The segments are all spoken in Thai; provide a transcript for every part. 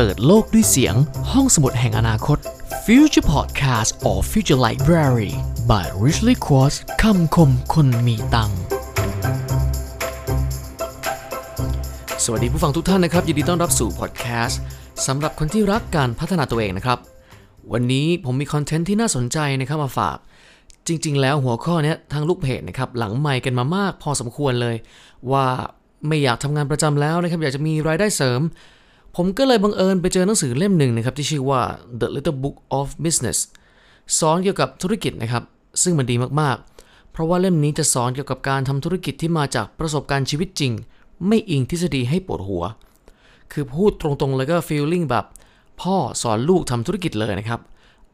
เปิดโลกด้วยเสียงห้องสมุดแห่งอนาคต Future Podcast or Future Library by Richly Quartz คำคมคนมีตังค์สวัสดีผู้ฟังทุกท่านนะครับ ยินดีต้อนรับสู่พอดแคสต์สำหรับคนที่รักการพัฒนาตัวเองนะครับ วันนี้ผมมีคอนเทนต์ที่น่าสนใจนะครับมาฝาก จริง ๆ แล้วหัวข้อเนี้ยทางลูกเพจนะครับหลังไมค์กันมามากพอสมควรเลย ว่าไม่อยากทำงานประจำแล้วนะครับอยากจะมีรายได้เสริม ผมก็เลยบังเอิญไปเจอหนังสือเล่มหนึ่งนะครับ ที่ชื่อว่า The Little Book of Business สอนเกี่ยวกับธุรกิจนะครับ ซึ่งมันดีมากๆ เพราะว่าเล่มนี้จะสอนเกี่ยวกับการทำธุรกิจที่มาจากประสบการณ์ชีวิตจริง ไม่อิงทฤษฎีให้ปวดหัว คือพูดตรงๆเลยก็ feeling แบบ พ่อสอนลูกทำธุรกิจเลยนะครับ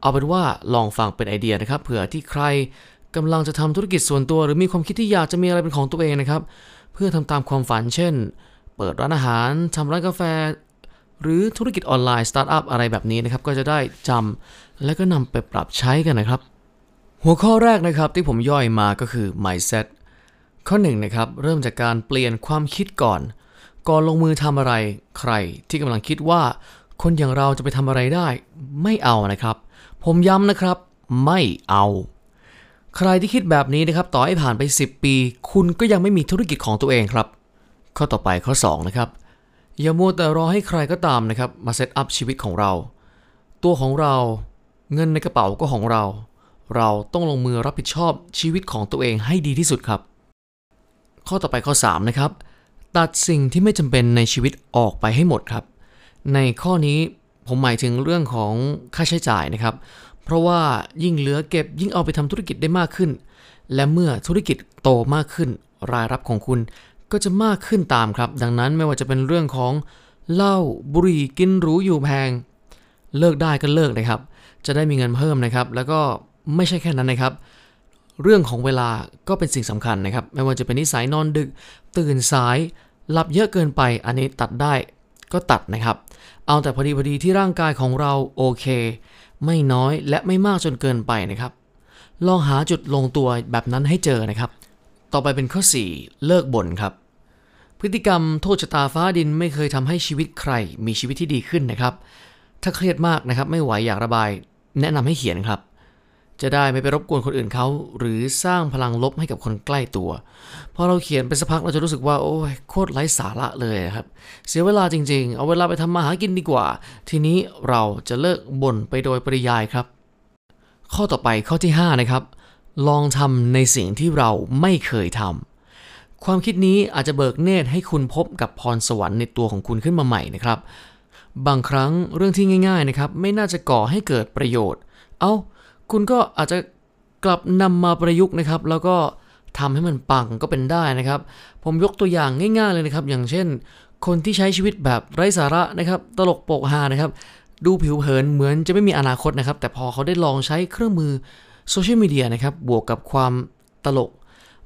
เอาเป็นว่าลองฟังเป็นไอเดียนะครับเผื่อที่ใครกำลังจะทำธุรกิจส่วนตัว หรือมีความคิดที่อยากจะมีอะไรเป็นของตัวเองนะครับ เพื่อทำตามความฝันเช่น เปิดร้านอาหารทำร้านกาแฟ หรือธุรกิจออนไลน์สตาร์ทอัพอะไรแบบนี้นะครับ ก็จะได้จำและก็นำไปปรับใช้กันนะครับ หัวข้อแรกนะครับที่ผมย่อยมาก็คือ mindset ข้อหนึ่งนะครับเริ่มจากการเปลี่ยนความคิดก่อน ก่อนลงมือทำอะไรใครที่กำลังคิดว่า คนอย่างเราจะไปทำอะไรได้ ไม่เอานะครับ ผมย้ำนะครับ ไม่เอา ใครที่คิดแบบนี้นะครับต่อให้ผ่านไป 10 ปี คุณก็ยังไม่มีธุรกิจของตัวเองครับ ข้อต่อไปข้อ2นะครับ อย่ามัวแต่รอให้ใครก็ตามนะครับ มาเซตอัพชีวิตของเรา ตัวของเราเงินในกระเป๋าก็ของเรา เราต้องลงมือรับผิดชอบชีวิตของตัวเองให้ดีที่สุดครับ ข้อต่อไปข้อ 3 นะครับ ตัดสิ่งที่ไม่จำเป็นในชีวิตออกไปให้หมดครับ ในข้อนี้ผมหมายถึงเรื่องของค่าใช้จ่ายนะครับ เพราะว่ายิ่งเหลือเก็บยิ่งเอาไปทำธุรกิจได้มากขึ้น และเมื่อธุรกิจโตมากขึ้น รายรับของคุณ ก็จะมากขึ้นตามครับ ดังนั้นไม่ว่าจะเป็นเรื่องของเหล้าบุหรี่กินหรูอยู่แพง เลิกได้ก็เลิกนะครับ จะได้มีเงินเพิ่มนะครับ แล้วก็ไม่ใช่แค่นั้นนะครับ เรื่องของเวลาก็เป็นสิ่งสำคัญนะครับ ไม่ว่าจะเป็นนิสัยนอนดึก ตื่นสายหลับเยอะเกินไป อันนี้ตัดได้ก็ตัดนะครับ เอาแต่พอดีพอดีที่ร่างกายของเราโอเค ไม่น้อยและไม่มากจนเกินไปนะครับ ลองหาจุดลงตัวแบบนั้นให้เจอนะครับ ต่อไปเป็นข้อ 4 เลิกบ่นครับ พฤติกรรมโทษชะตาฟ้าดินไม่เคยทำให้ชีวิตใคร มีชีวิตที่ดีขึ้นนะครับ ถ้าเครียดมากนะครับ ไม่ไหวอยากระบาย แนะนำให้เขียนครับ จะได้ไม่ไปรบกวนคนอื่นเขา หรือสร้างพลังลบให้กับคนใกล้ตัว พอเราเขียนไปสักพักเราจะรู้สึกว่า โอ้ยโคตรไร้สาระเลยครับ เสียเวลาจริง ๆ เอาเวลาไปทำมาหากินดีกว่า ทีนี้เราจะเลิกบ่นไปโดยปริยายครับ ข้อต่อไปข้อที่5นะครับลองทำในสิ่งที่เราไม่เคยทำ ความคิดนี้อาจจะเบิกเนตรให้คุณพบกับพรสวรรค์ในตัวของคุณขึ้นมาใหม่นะครับ บางครั้งเรื่องที่ง่าย ๆนะครับ ไม่น่าจะก่อให้เกิดประโยชน์ เอา้า คุณก็อาจจะกลับนำมาประยุกต์นะครับ แล้วก็ทำให้มันปังก็เป็นได้นะครับ ผมยกตัวอย่างง่าย ๆเลยนะครับ อย่างเช่น คนที่ใช้ชีวิตแบบไร้สาระนะครับ ตลกโปกฮานะครับ ดูผิวเผินเหมือนจะไม่มีอนาคตนะครับ แต่พอเขาได้ลองใช้เครื่องมือโซเชียลมีเดียนะครับ บวกกับความตลก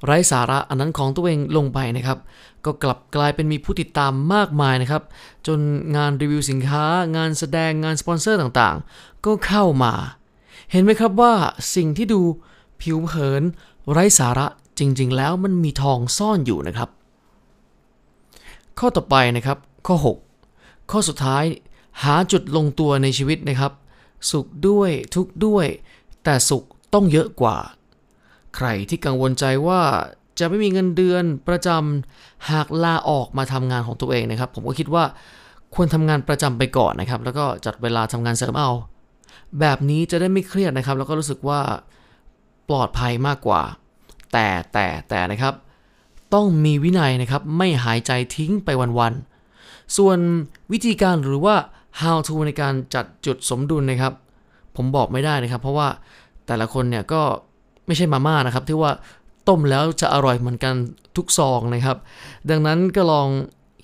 ไร้สาระอันนั้นของตัวเองลงไปนะครับ ก็กลับกลายเป็นมีผู้ติดตามมากมายนะครับ จนงานรีวิวสินค้า งานแสดงงานสปอนเซอร์ต่างๆ ก็เข้ามา เห็นไหมครับว่าสิ่งที่ดูผิวเผิน ไร้สาระจริงๆ แล้วมันมีทองซ่อนอยู่นะครับ ข้อต่อไปนะครับ ข้อ 6 ข้อสุดท้ายหาจุดลงตัวในชีวิตนะครับ สุขด้วยทุกข์ด้วย แต่สุขต้องเยอะกว่า ใครที่กังวลใจว่าจะไม่มีเงินเดือนประจำหากลาออกมาทำงานของตัวเองนะครับ ผมก็คิดว่าควรทำงานประจำไปก่อนนะครับ แล้วก็จัดเวลาทำงานเสริมเอา แบบนี้จะได้ไม่เครียดนะครับ แล้วก็รู้สึกว่าปลอดภัยมากกว่า แต่แต่แต่นะครับ ต้องมีวินัยนะครับไม่หายใจทิ้งไปวันๆส่วนวิธีการหรือว่า how to ในการจัดจุดสมดุลนะครับ ผมบอกไม่ได้นะครับ เพราะว่าแต่ละคนเนี่ยก็ ไม่ใช่มาม่านะครับ ที่ว่าต้มแล้วจะอร่อยเหมือนกันทุกซองนะครับ ดังนั้นก็ลอง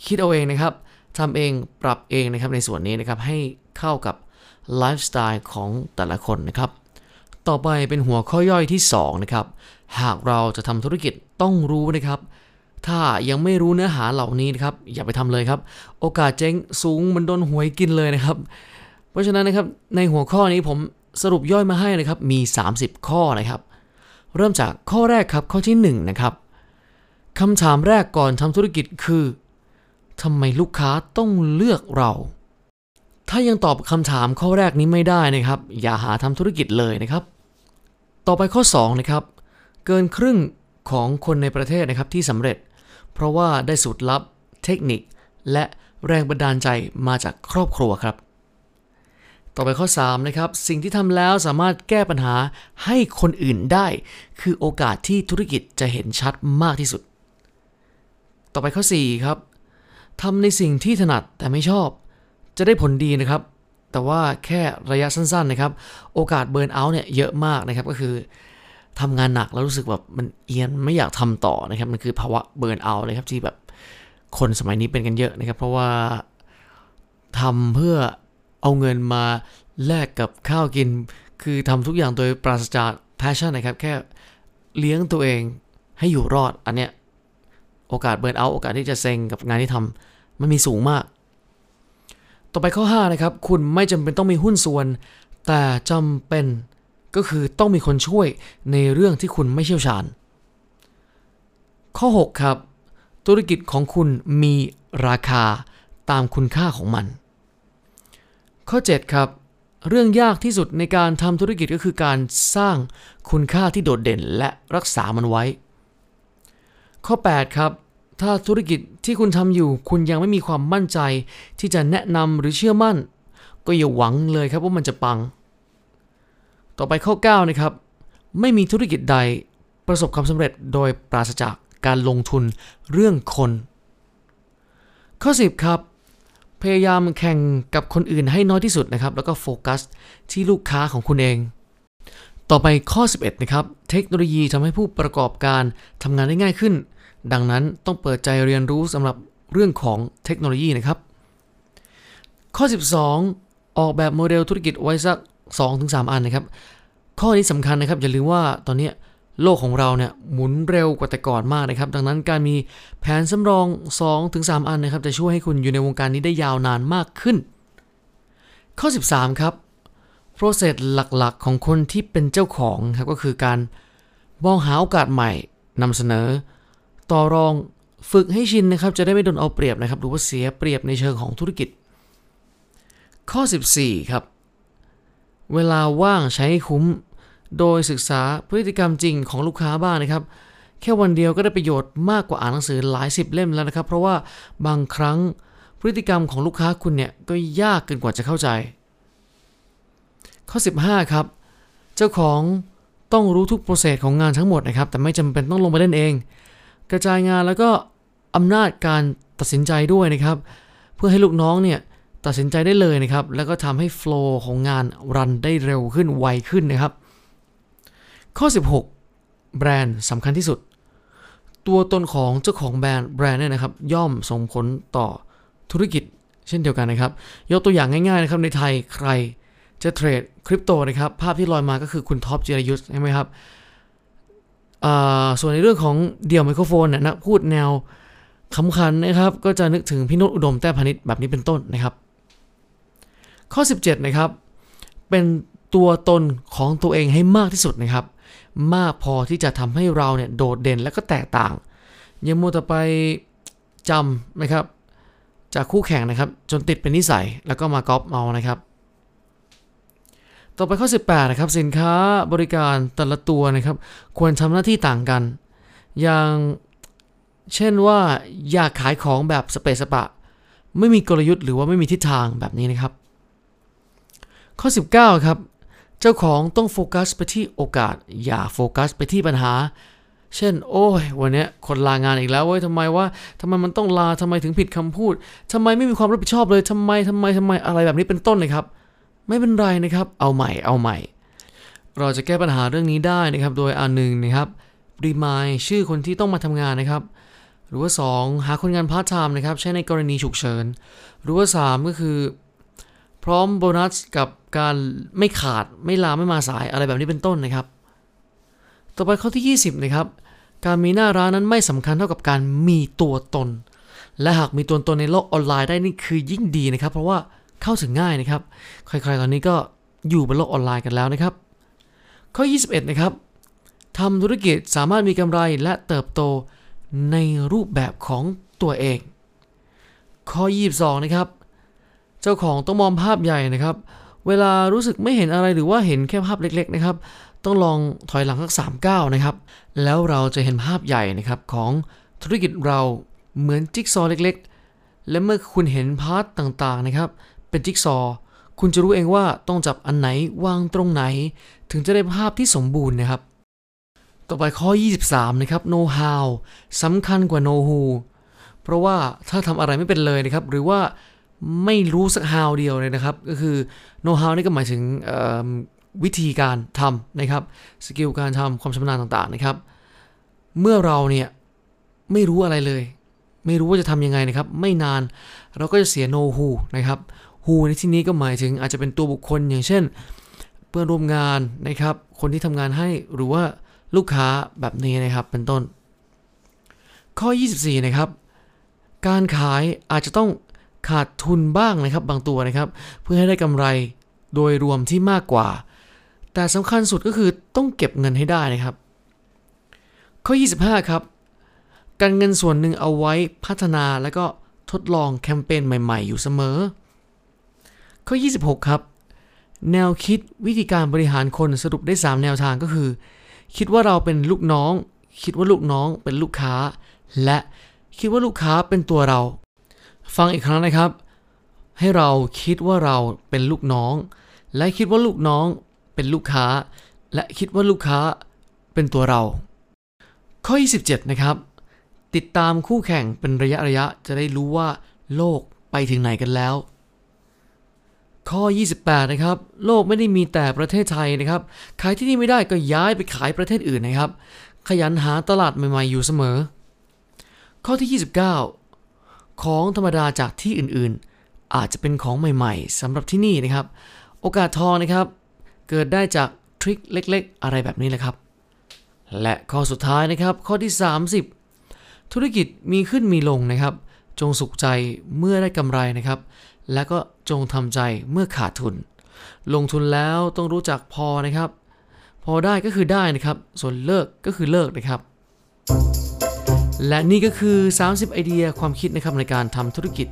คิดเอาเองนะครับทำเองปรับเองนะครับในส่วนนี้นะครับให้เข้ากับไลฟ์สไตล์ของแต่ละคนนะครับ ต่อไปเป็นหัวข้อย่อยที่2นะครับหากเราจะทำธุรกิจต้องรู้นะครับ ถ้ายังไม่รู้เนื้อหาเหล่านี้นะครับ อย่าไปทำเลยครับ โอกาสเจ๊งสูงเหมันโดนหวยกินเลยนะครับ เพราะฉะนั้นนะครับในหัวข้อนี้ผมสรุปย่อยมาให้นะครับมี 30 ข้อนะครับ เริ่มจากข้อแรกครับข้อที่1นะครับคำถามแรกก่อนทำธุรกิจคือทำไมลูกค้าต้องเลือกเรา ถ้ายังตอบคำถามข้อแรกนี้ไม่ได้นะครับ อย่าหาทำธุรกิจเลยนะครับ ต่อไปข้อ2นะครับเกินครึ่งของคนในประเทศนะครับที่สำเร็จ เพราะว่าได้สูตรลับ เทคนิค และแรงบันดาลใจมาจากครอบครัวครับ ต่อไปข้อ 3 นะครับ สิ่งที่ทำแล้วสามารถแก้ปัญหาให้คนอื่นได้ คือโอกาสที่ธุรกิจจะเห็นชัดมากที่สุด ต่อไปข้อ 4 ครับทำในสิ่งที่ถนัดแต่ไม่ชอบ จะได้ผลดีนะครับ แต่ว่าแค่ระยะสั้นๆนะครับ โอกาสเบิร์นเอาท์เนี่ยเยอะมากนะครับก็คือทำงานหนักแล้วรู้สึกแบบมันเอียนไม่อยากทำต่อนะครับ มันคือภาวะเบิร์นเอาท์เลยครับที่แบบคนสมัยนี้เป็นกันเยอะนะครับ เพราะว่าทำเพื่อ เอาเงินมาแลกกับข้าวกิน คือทำทุกอย่างโดยปราศจาก passion นะครับ แค่เลี้ยงตัวเองให้อยู่รอด อันเนี้ยโอกาสเบิร์นเอาโอกาสที่จะเซ็งกับงานที่ทำมันมีสูงมาก ต่อไปข้อ 5 นะครับ คุณไม่จำเป็นต้องมีหุ้นส่วน แต่จำเป็นก็คือต้องมีคนช่วยในเรื่องที่คุณไม่เชี่ยวชาญ ข้อ 6 ครับ ธุรกิจของคุณมีราคาตามคุณค่าของมัน ข้อ 7 ครับ เรื่องยากที่สุดในการทำธุรกิจก็คือการสร้างคุณค่าที่โดดเด่นและรักษามันไว้ ข้อ 8 ครับ ถ้าธุรกิจที่คุณทำอยู่ คุณยังไม่มีความมั่นใจ ที่จะแนะนำหรือเชื่อมั่น ก็อย่าหวังเลยครับว่ามันจะปัง ต่อไปข้อ 9 นะครับ ไม่มีธุรกิจใดประสบความสำเร็จโดยปราศจากการลงทุนเรื่องคน ข้อ 10 ครับ พยายามแข่งกับคนอื่นให้น้อยที่สุดนะครับ แล้วก็โฟกัสที่ลูกค้าของคุณเอง ต่อไปข้อ 11 นะครับ เทคโนโลยีทำให้ผู้ประกอบการทำงานได้ง่ายขึ้น ดังนั้นต้องเปิดใจเรียนรู้สำหรับเรื่องของเทคโนโลยีนะครับ ข้อ 12 ออกแบบโมเดลธุรกิจไว้สัก 2-3 อันนะครับ ข้อนี้สำคัญนะครับอย่าลืมว่าตอนนี้ โลกของเราเนี่ยหมุนเร็วกว่าแต่ก่อนมากนะครับ ดังนั้นการมีแผนสำรอง 2-3 อันนะครับ จะช่วยให้คุณอยู่ในวงการนี้ได้ยาวนานมากขึ้น ข้อ 13 ครับ process หลักๆ ของคนที่เป็นเจ้าของครับก็คือการมองหาโอกาสใหม่นำเสนอ ต่อรองฝึกให้ชินนะครับ จะได้ไม่โดนเอาเปรียบนะครับหรือว่าเสียเปรียบในเชิงของธุรกิจ ข้อ 14 ครับ เวลาว่างใช้คุ้ม โดยศึกษาพฤติกรรมจริงของลูกค้าบ้างนะครับ แค่วันเดียวก็ได้ประโยชน์มากกว่าอ่านหนังสือหลายสิบเล่มแล้วนะครับ เพราะว่าบางครั้งพฤติกรรมของลูกค้าคุณเนี่ยก็ยากเกินกว่าจะเข้าใจ ข้อ 15 ครับ เจ้าของต้องรู้ทุกโปรเซสของงานทั้งหมดนะครับ แต่ไม่จำเป็นต้องลงไปเล่นเอง กระจายงานแล้วก็อำนาจการตัดสินใจด้วยนะครับ เพื่อให้ลูกน้องเนี่ยตัดสินใจได้เลยนะครับ แล้วก็ทำให้โฟล์ของงานรันได้เร็วขึ้นไวขึ้นนะครับ ข้อ 16 แบรนด์สำคัญที่สุด ตัวตนของเจ้าของแบรนด์แบรนด์เนี่ยนะครับ ย่อมส่งผลต่อธุรกิจเช่นเดียวกันนะครับ ยกตัวอย่างง่ายๆนะครับในไทยใครจะเทรดคริปโตนะครับ ภาพที่ลอยมาก็คือคุณท็อปจิรยุทธใช่ไหมครับส่วนในเรื่องของเดี่ยวไมโครโฟนเนี่ยนะพูดแนวขำขันนะครับ ก็จะนึกถึงพี่นุชอุดมแต้พานิชแบบนี้เป็นต้นนะครับ ข้อ 17 นะครับ เป็นตัวตนของตัวเองให้มากที่สุดนะครับ มากพอที่จะทำให้เราเนี่ยโดดเด่นและก็แตกต่างอย่ามัวแต่ไปจำนะครับ จากคู่แข่งนะครับ จนติดเป็นนิสัยแล้วก็มาก๊อปเอานะครับ ต่อไปข้อ 18 นะครับ สินค้าบริการแต่ละตัวนะครับ ควรทำหน้าที่ต่างกัน อย่างเช่นว่าอยากขายของแบบสเปสปะ ไม่มีกลยุทธ์หรือว่าไม่มีทิศทางแบบนี้นะครับ ข้อ 19 ครับ เจ้าของต้องโฟกัสไปที่โอกาส อย่าโฟกัสไปที่ปัญหา เช่น โอ้ย วันนี้คนลางานอีกแล้วเว้ยทำไมว่าทำไมมันต้องลาทำไมถึงผิดคำพูดทำไมไม่มีความรับผิดชอบเลยทำไมทำไมทำไมอะไรแบบนี้เป็นต้นเลยครับ ไม่เป็นไรนะครับ เอาใหม่เอาใหม่ เราจะแก้ปัญหาเรื่องนี้ได้นะครับ โดยอันหนึ่งนะครับมีรายชื่อคนที่ต้องมาทำงานนะครับหรือว่า 2 หาคนงานพาร์ทไทม์นะครับ ใช้ในกรณีฉุกเฉิน หรือว่า 3 ก็คือ เพิ่มโบนัสกับการไม่ขาดไม่ลาไม่มาสายอะไรแบบนี้เป็นต้นนะครับ ต่อไปข้อที่ 20 นะครับ การมีหน้าร้านนั้นไม่สำคัญเท่ากับการมีตัวตน และหากมีตัวตนในโลกออนไลน์ได้นี่คือยิ่งดีนะครับ เพราะว่าเข้าถึงง่ายนะครับ ใครๆตอนนี้ก็อยู่บนโลกออนไลน์กันแล้วนะครับ ข้อ 21 นะครับทำธุรกิจสามารถมีกำไรและเติบโตในรูปแบบของตัวเอง ข้อ 22 นะครับ จ้าของต้องมองภาพใหญ่นะครับ เวลารู้สึกไม่เห็นอะไรหรือว่าเห็นแค่ภาพเล็ก ๆ นะครับ ต้องลองถอยหลังสักสามก้าวนะครับ แล้วเราจะเห็นภาพใหญ่นะครับของธุรกิจเราเหมือนจิ๊กซอว์เล็ก ๆ และเมื่อคุณเห็น part ต่างๆนะครับ เป็นจิ๊กซอว์คุณจะรู้เองว่าต้องจับอันไหนวางตรงไหน ถึงจะได้ภาพที่สมบูรณ์นะครับ ต่อไปข้อ 23 นะครับ know how สำคัญกว่า know who เพราะว่าถ้าทำอะไรไม่เป็นเลยนะครับ หรือว่า ไม่รู้สัก how เดียวเลยนะครับ ก็คือ know how นี่ก็หมายถึงวิธีการทำนะครับ skill การทำความชำนาญต่างๆนะครับ เมื่อเราเนี่ยไม่รู้อะไรเลย ไม่รู้ว่าจะทำยังไงนะครับ ไม่นานเราก็จะเสีย know who นะครับ who ในที่นี้ก็หมายถึงอาจจะเป็นตัวบุคคลอย่างเช่น เพื่อนร่วมงานนะครับ คนที่ทำงานให้หรือว่าลูกค้าแบบนี้นะครับเป็นต้น ข้อ 24 นะครับ การขายอาจจะต้อง ขาดทุนบ้างนะครับบางตัวนะครับ เพื่อให้ได้กำไรโดยรวมที่มากกว่า แต่สำคัญสุดก็คือต้องเก็บเงินให้ได้นะครับ ข้อ 25 ครับ การเงินส่วนหนึ่งเอาไว้พัฒนาแล้วก็ทดลองแคมเปญใหม่ๆ อยู่เสมอ ข้อ 26 ครับ แนวคิดวิธีการบริหารคนสรุปได้ 3 แนวทางก็คือ คิดว่าเราเป็นลูกน้อง คิดว่าลูกน้องเป็นลูกค้า และคิดว่าลูกค้าเป็นตัวเรา ฟังอีกครั้งนะครับ ให้เราคิดว่าเราเป็นลูกน้อง และคิดว่าลูกน้องเป็นลูกค้า และคิดว่าลูกค้าเป็นตัวเรา ข้อ 27 นะครับ ติดตามคู่แข่งเป็นระยะระยะจะได้รู้ว่าโลกไปถึงไหนกันแล้ว ข้อ 28 นะครับ โลกไม่ได้มีแต่ประเทศไทยนะครับ ขายที่นี่ไม่ได้ก็ย้ายไปขายประเทศอื่นนะครับ ขยันหาตลาดใหม่ๆอยู่เสมอ ข้อที่ 29 ของธรรมดาจากที่อื่นๆ อาจจะเป็นของใหม่ๆสำหรับที่นี่นะครับ โอกาสทองนะครับ เกิดได้จากทริคเล็กๆ อะไรแบบนี้แหละครับ และข้อสุดท้ายนะครับ ข้อที่ 30 ธุรกิจมีขึ้นมีลงนะครับ จงสุขใจเมื่อได้กำไรนะครับ และก็จงทำใจเมื่อขาดทุน ลงทุนแล้วต้องรู้จักพอนะครับ พอได้ก็คือได้นะครับ ส่วนเลิกก็คือเลิกนะครับ และนี่ก็คือ 30 ไอเดียความคิดนะครับในการทำธุรกิจ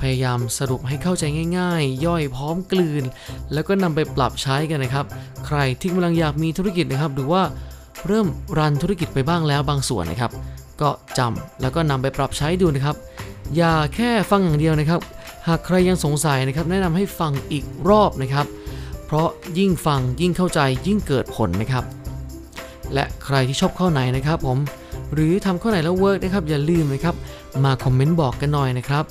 พยายามสรุปให้เข้าใจง่าย ๆ ย่อยพร้อมกลืน แล้วก็นำไปปรับใช้กันนะครับ ใครที่กำลังอยากมีธุรกิจนะครับ หรือว่าเริ่มรันธุรกิจไปบ้างแล้วบางส่วนนะครับ ก็จำแล้วก็นำไปปรับใช้ดูนะครับ อย่าแค่ฟังอย่างเดียวนะครับ หากใครยังสงสัยนะครับ แนะนำให้ฟังอีกรอบนะครับ เพราะยิ่งฟังยิ่งเข้าใจยิ่งเกิดผลนะครับ และใครที่ชอบข้อไหนนะครับผม หรือทำข้อไหนแล้วเวิร์กนะครับอย่าลืมนะครับมาคอมเมนต์บอกกันหน่อยนะครับ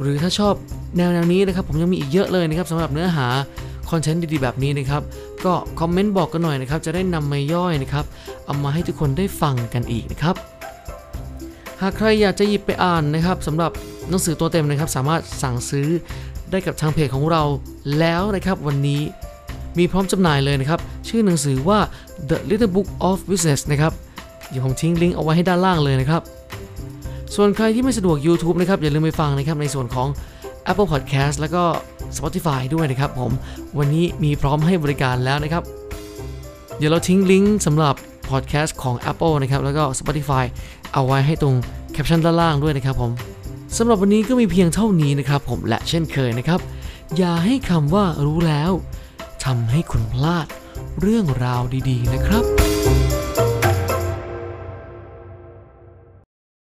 หรือถ้าชอบแนวแนวนี้นะครับผมยังมีอีกเยอะเลยนะครับสำหรับเนื้อหาคอนเทนต์ดีๆแบบนี้นะครับก็คอมเมนต์บอกกันหน่อยนะครับจะได้นำมาย่อยนะครับเอามาให้ทุกคนได้ฟังกันอีกนะครับหากใครอยากจะหยิบไปอ่านนะครับสำหรับหนังสือตัวเต็มนะครับ สามารถสั่งซื้อได้กับทางเพจของเราแล้วนะครับวันนี้มีพร้อมจำหน่ายเลยนะครับ ชื่อหนังสือว่า The Little Book of Business นะครับ เดี๋ยวผมทิ้งลิงก์เอาไว้ให้ด้านล่างเลยนะครับ ส่วนใครที่ไม่สะดวก YouTube นะครับอย่าลืมไปฟังนะครับในส่วนของ Apple Podcast แล้วก็ Spotify ด้วยนะครับผมวันนี้มีพร้อมให้บริการแล้วนะครับ เดี๋ยวเราทิ้งลิงก์สำหรับ Podcast ของ Apple นะครับแล้วก็ Spotify เอาไว้ให้ตรงแคปชั่นด้านล่างด้วยนะครับผมสำหรับวันนี้ก็มีเพียงเท่านี้นะครับผมและเช่นเคยนะครับ อย่าให้คำว่ารู้แล้วทำให้คุณพลาดเรื่องราวดีๆนะครับ